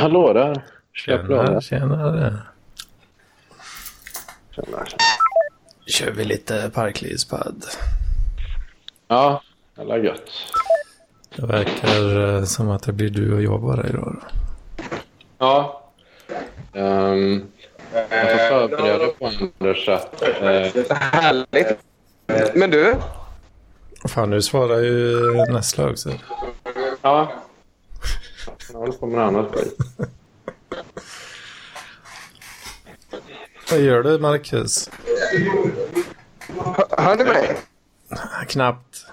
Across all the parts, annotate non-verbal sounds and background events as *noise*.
Hallå där. Tjena, tjenare. Tjena. Kör vi lite parklivspadd. Ja, det är gött. Det verkar eh, som att det blir du och jag bara idag. Då. Ja. Um, jag får förbereda på Anders att... Uh, Härligt. Men du, Fan, nu svarar ju Nessla också. ja. Jag håller på med annat skit. Vad gör du, Marcus? hör ni mig? Knappt.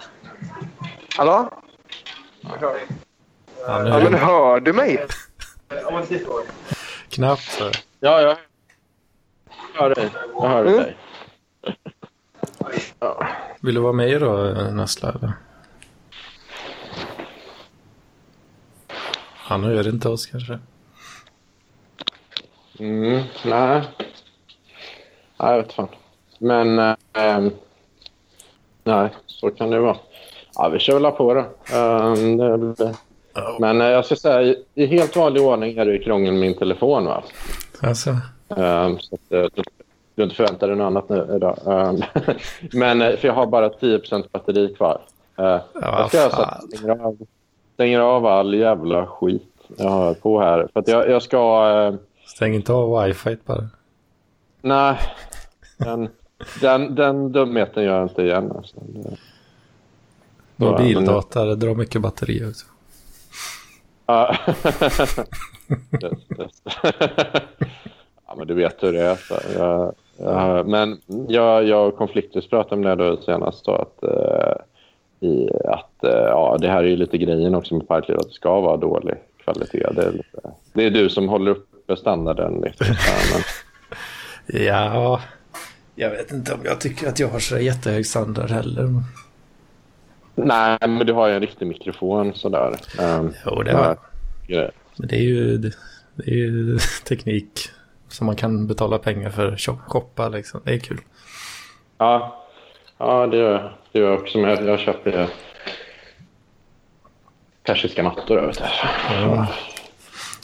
Hallå? Ja, nu Ja, men hör du mig? Knappt. så. Ja, jag hör dig. Jag hör Mm. dig. Vill du vara med då, Nessla? Han hör inte oss kanske. Mm, nej. Nej, jag vet fan. Men... eh, nej, så kan det vara. Ja, vi kör väl på det. Um, det. Men eh, jag ska säga, i, i helt vanlig ordning är det ju krångel med min telefon. Va? Alltså, Um, så att, eh, du, du inte förväntar dig något annat nu idag. Um, *laughs* men eh, för jag har bara 10 batteri kvar. Uh, jag ska göra så att jag stänger av, stänger av all jävla skit jag har på här. För att jag, jag ska... eh, stäng inte av wifi bara. nej, den, den, den dumheten gör jag inte igen. Alltså. Mobildata, det drar mycket batteri också. Ja. *laughs* *laughs* Ja, men du vet hur det är. Så. Jag, jag, men jag, jag och Konfliktus pratade om det då senast. Då, att, eh, i, att eh, ja, det här är ju lite grejen också med Parkliv, att det ska vara dålig kvalitet. Det är, lite, det är du som håller uppe standarden. *laughs* Ja, men, Ja, jag vet inte om jag tycker att jag har så jättehög standard heller. nej, men du har ju en riktig mikrofon sådär. Um, Jo, det har jag. Men det är ju, det, det är ju *laughs* teknik som man kan betala pengar för shoppa liksom. Det är kul. Ja, ja det, gör, det gör jag också. Men jag, jag köper persiska mattor. Vet.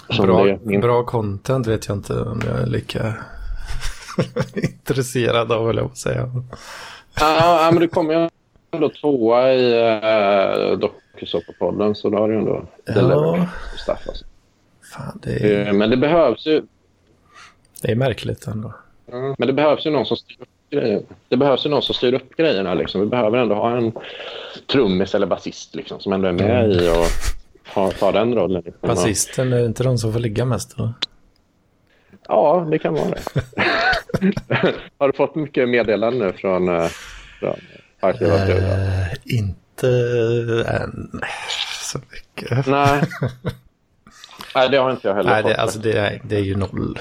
Som Bra, min- bra content vet jag inte om jag är lika *laughs* intresserad av, eller vad säga. Ja, ja, men du kommer ju ändå tvåa i uh, dokusåpapodden så då har du ändå delivered stuff. Alltså. Fan, det är, Eh, Men det behövs ju det är märkligt ändå. men det behövs ju någon som styr upp Det behövs ju någon som styr upp grejerna. Liksom. Vi behöver ändå ha en trummis eller basist liksom, som ändå är med i och tar den rollen. Liksom. Basisten, är inte de som får ligga mest? Då? Ja, det kan vara det. *laughs* har du fått mycket meddelanden nu från, uh, från Parklivet? Eh, inte än så mycket. Nej. *laughs* Nej, det har inte jag heller Nej, fått. det, alltså det, är, det är ju noll.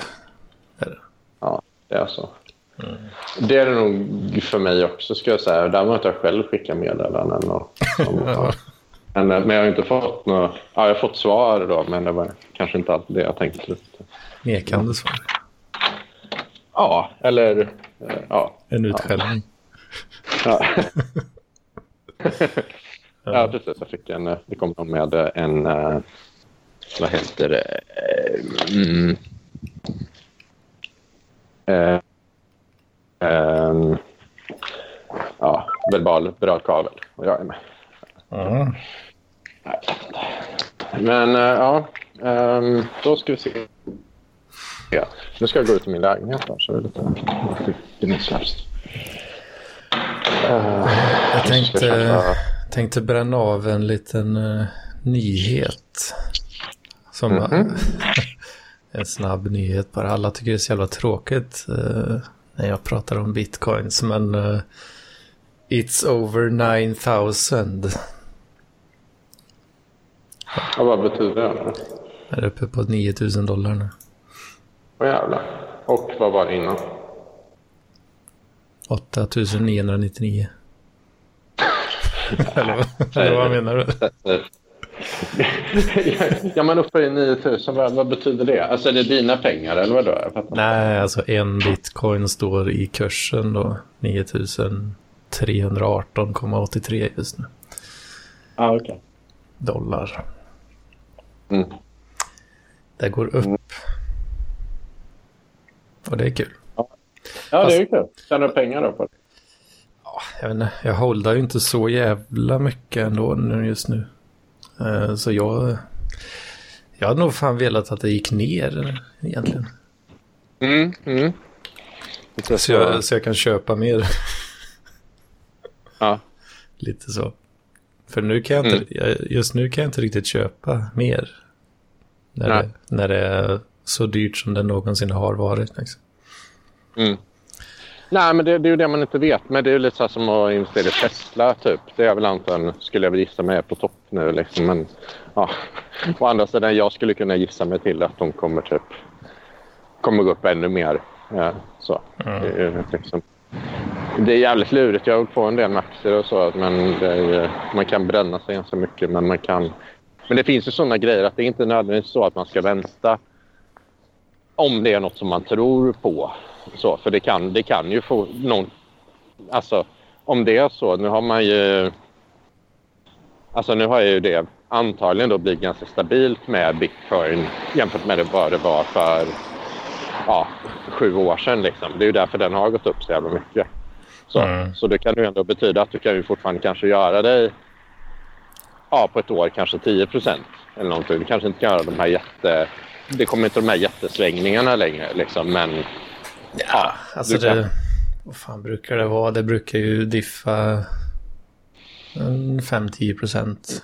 Ja, det är så. Det är det nog för mig också, ska jag säga. Däremot har jag själv skickat meddelanden. Och, Ja. *laughs* men, men jag har inte fått något... Ja, jag har fått svar då, men det var kanske inte alltid det jag tänkte. Nekande svar. Ja, eller... eh, Ja. En utskällning. Ja. *laughs* *laughs* ja, precis. Jag fick en... eh, Det kom någon med en... eh, Vad heter det? Eh, Mm, eh, ehm, ja, verbal brödkavel. Och jag är med. Ja. Men eh, ja, ehm, då ska vi se. Ja. Nu ska jag gå ut i min lägenhet här, så det är lite gnissligast. Jag tänkte, tänkte bränna av en liten eh, nyhet. Som Mhm. *laughs* en snabb nyhet bara. Alla tycker det är så jävla tråkigt eh, när jag pratar om bitcoins. Men eh, it's over 9000. Ja, vad betyder det? Jag är uppe på 9000 dollar nu. Åh jävlar. Och vad var det innan? 8999. *laughs* eller, vad- eller vad menar du? Ja, men uppe i 9000, vad, vad betyder det? Alltså är det dina pengar eller vad då? Nej, alltså en bitcoin står i kursen då 9318,83 just nu. Ah, okej. Dollar. Mm. det går upp. Och det är kul. Ja, det är kul. Tjänar du pengar då på det? Jag vet inte, jag håller ju inte så jävla mycket ändå just nu. Eh, Så jag... Jag hade nog fan velat att det gick ner egentligen. Mm, mm. Så jag, så jag kan köpa mer. Ja. Lite så. För nu kan jag inte, jag- just nu kan jag inte riktigt köpa mer. När, Nej. det, när det är så dyrt som det någonsin har varit. Liksom. Mm. Nej, men det, det är ju det man inte vet. Men det är lite så som att investera i Tesla, typ. Det är väl antagligen, skulle jag väl gissa mig, är på topp nu. Liksom. Men ja, å andra sidan, jag skulle kunna gissa mig till att de kommer typ kommer gå upp ännu mer. Ja, så. Det, är, liksom, det är jävligt lurigt. Jag har hållit på en del med aktier och så. Men är, man kan bränna sig ganska mycket. Men, man kan, men det finns ju sådana grejer att det är inte nödvändigtvis så att man ska vänta om det är något som man tror på. Så, för det kan, det kan ju få någon... Alltså, om det är så. Nu har man ju... Alltså nu har ju det antagligen då blivit ganska stabilt med bitcoin jämfört med vad det var för ja, sju år sedan. Liksom. Det är ju därför den har gått upp så jävla mycket. Så, Mm. så det kan ju ändå betyda att du kan ju fortfarande kanske göra dig ja, på ett år kanske 10 procent eller någonting. Du kanske inte kan göra de här jätte... Det kommer inte de här jättesvängningarna längre liksom, men Ja, alltså det... Vad fan brukar det vara? Det brukar ju diffa en 5-10 procent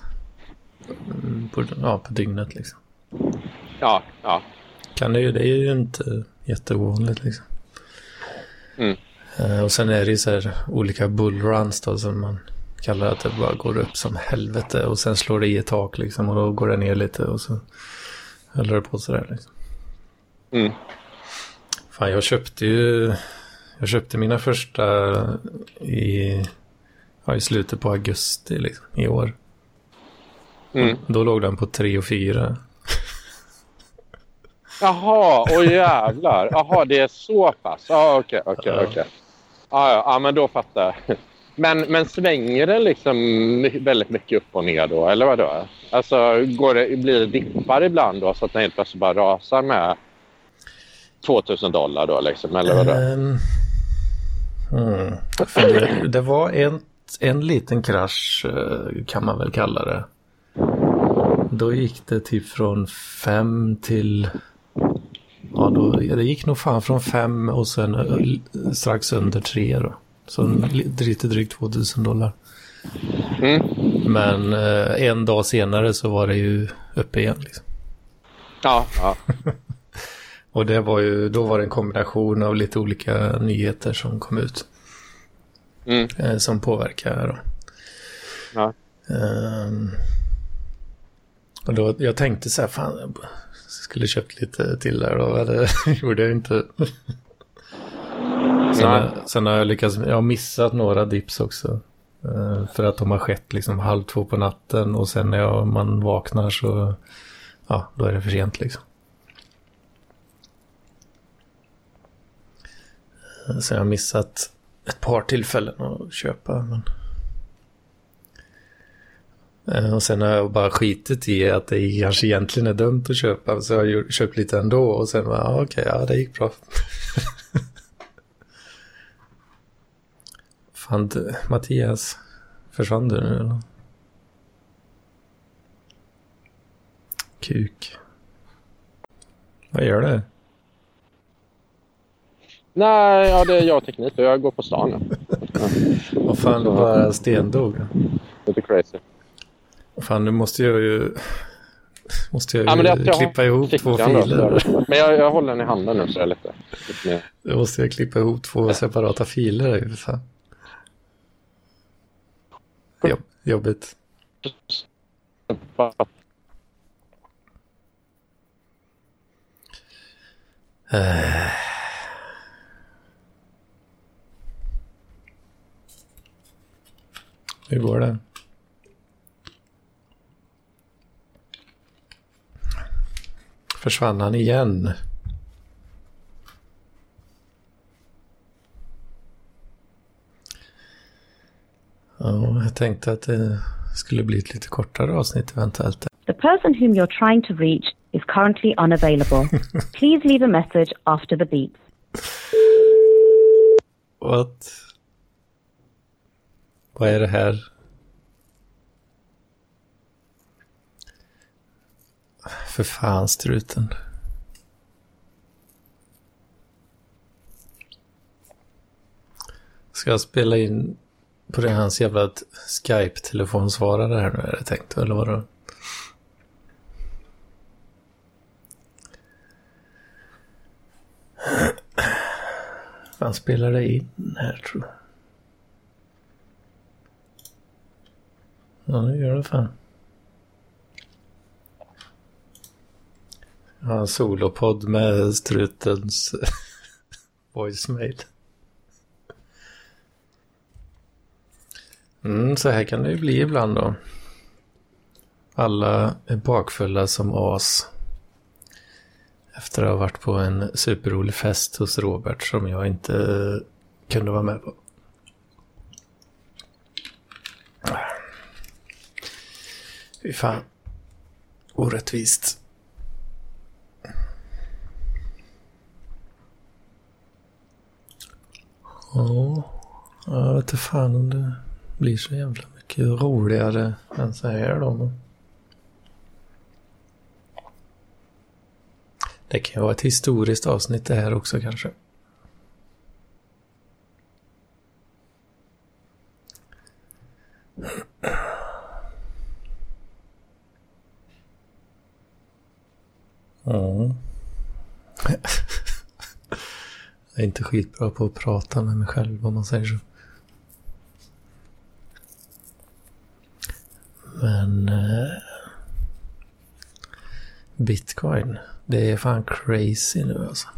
på, ja, på dygnet liksom. ja, ja. Kan det, ju, det är ju inte jätteovanligt liksom. Mm. Eh, och sen är det ju så här olika bullruns då som man kallar att det bara går upp som helvete och sen slår det i ett tak liksom och då går det ner lite och så håller det på sådär liksom. Mm. Fan, jag köpte ju... Jag köpte mina första i, ja, i slutet på augusti liksom, i år. Mm. Då låg den på 3 och 4. Jaha, oj jävlar. Jaha, det är så pass. Ja, okej, okej, okej. Ja, men då fattar jag. Men, men svänger det liksom väldigt mycket upp och ner då, eller vad då? Alltså, går det, blir det dippar ibland då så att den helt plötsligt bara rasar med 2000 dollar då, liksom, eller vad då? Ehm, mm. Det, det var en, en liten krasch eh, kan man väl kalla det. Då gick det typ från 5 till... Ja, då, det gick nog fan från 5 och sen eh, strax under 3 då. Så li- lite drygt 2000 dollar. Mm. Men eh, en dag senare så var det ju uppe igen. Liksom. Ja, ja. *laughs* Och det var ju, då var det en kombination av lite olika nyheter som kom ut. Mm. eh, som påverkar. Då. Ja. Ehm, och då, jag tänkte så här, fan, jag skulle köpt lite till där och *laughs* det gjorde jag inte. Sen, Nej. sen har jag lyckats, jag har missat några dips också. Eh, för att de har skett liksom halv två på natten och sen när jag, man vaknar så, ja, då är det för sent liksom. Eh, så jag har missat ett par tillfällen att köpa. Men... Eh, och sen har jag bara skitit i att det kanske egentligen är dumt att köpa. Så jag har köpt lite ändå och sen bara, ja, okej, ja det gick bra. *laughs* Fan, du, Mattias, försvann du nu eller? Kuk. Vad gör du? Nej, ja, det är jag och teknik. Jag går på stan nu. *laughs* Vad fan, du bara stendog. Lite crazy. Fan, nu måste jag ju... Måste jag Ja, men det jag klippa ihop två då, filer. så- Men jag, jag håller den i handen nu så jag är lite, lite. Då måste jag klippa ihop två separata filer. Fan. Jobb, jobbigt. Eh. Hur går det? Försvann han igen? Ja, jag tänkte att det skulle bli ett lite kortare avsnitt eventuellt. The person whom you're trying to reach is currently unavailable. *laughs* Please leave a message after the beep. What? Vad är det här? För fan struten. Ska jag spela in på det hans jävla Skype-telefonsvarare här nu är det tänkt, eller vadå? Fan spelar det in här tror jag. Ja, det gör det fan. Jag har en solopodd med strutens *laughs* voicemail. Mm, så här kan det ju bli ibland då. Alla är bakfulla som as. Efter att ha varit på en superrolig fest hos Robert som jag inte kunde vara med på. Fy fan. Orättvist. Ja, jag vet inte fan om det blir så jävla mycket roligare än så här då. Det kan ju vara ett historiskt avsnitt det här också kanske. Ja. Jag är inte skitbra på att prata med mig själv om man säger så. Men... Eh, Bitcoin. Det är fan crazy nu alltså.